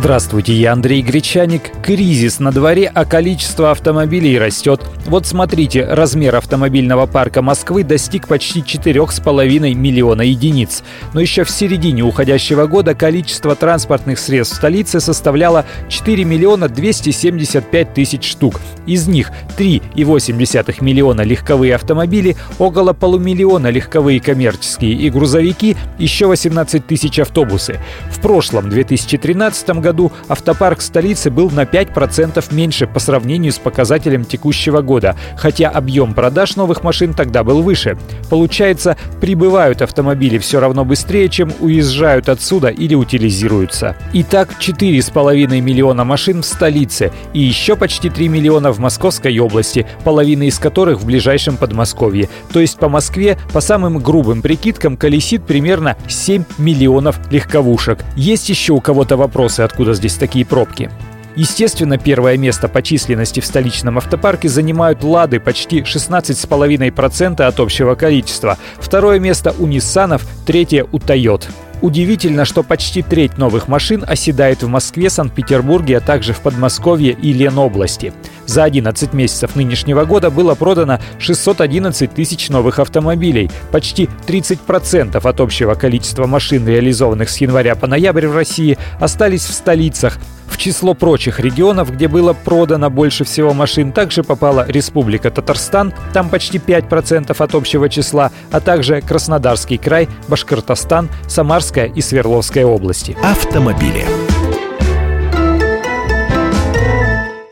Здравствуйте, я Андрей Гречаник. Кризис на дворе, а количество автомобилей растет. Вот смотрите, размер автомобильного парка Москвы достиг почти 4,5 миллиона единиц. Но еще в середине уходящего года количество транспортных средств в столице составляло 4 миллиона 275 тысяч штук. Из них 3,8 миллиона легковые автомобили, около полумиллиона легковые коммерческие и грузовики, еще 18 тысяч автобусы. В прошлом, 2013 году, автопарк столицы был на 5% меньше по сравнению с показателем текущего года хотя объем продаж новых машин тогда был выше. Получается, прибывают автомобили все равно быстрее, чем уезжают отсюда или утилизируются. Итак, 4,5 миллиона машин в столице и еще почти 3 миллиона в Московской области, половина из которых в ближайшем Подмосковье. То есть по Москве, по самым грубым прикидкам, колесит примерно 7 миллионов легковушек. Есть еще у кого-то вопросы, откуда здесь такие пробки? Естественно, первое место по численности в столичном автопарке занимают «Лады» почти 16,5% от общего количества. Второе место у «Ниссанов», третье у «Тойот». Удивительно, что почти треть новых машин оседает в Москве, Санкт-Петербурге, а также в Подмосковье и Ленобласти. За 11 месяцев нынешнего года было продано 611 тысяч новых автомобилей. Почти 30% от общего количества машин, реализованных с января по ноябрь в России, остались в столицах. В число прочих регионов, где было продано больше всего машин, также попала Республика Татарстан, там почти 5% от общего числа, а также Краснодарский край, Башкортостан, Самарская и Свердловская области. Автомобили.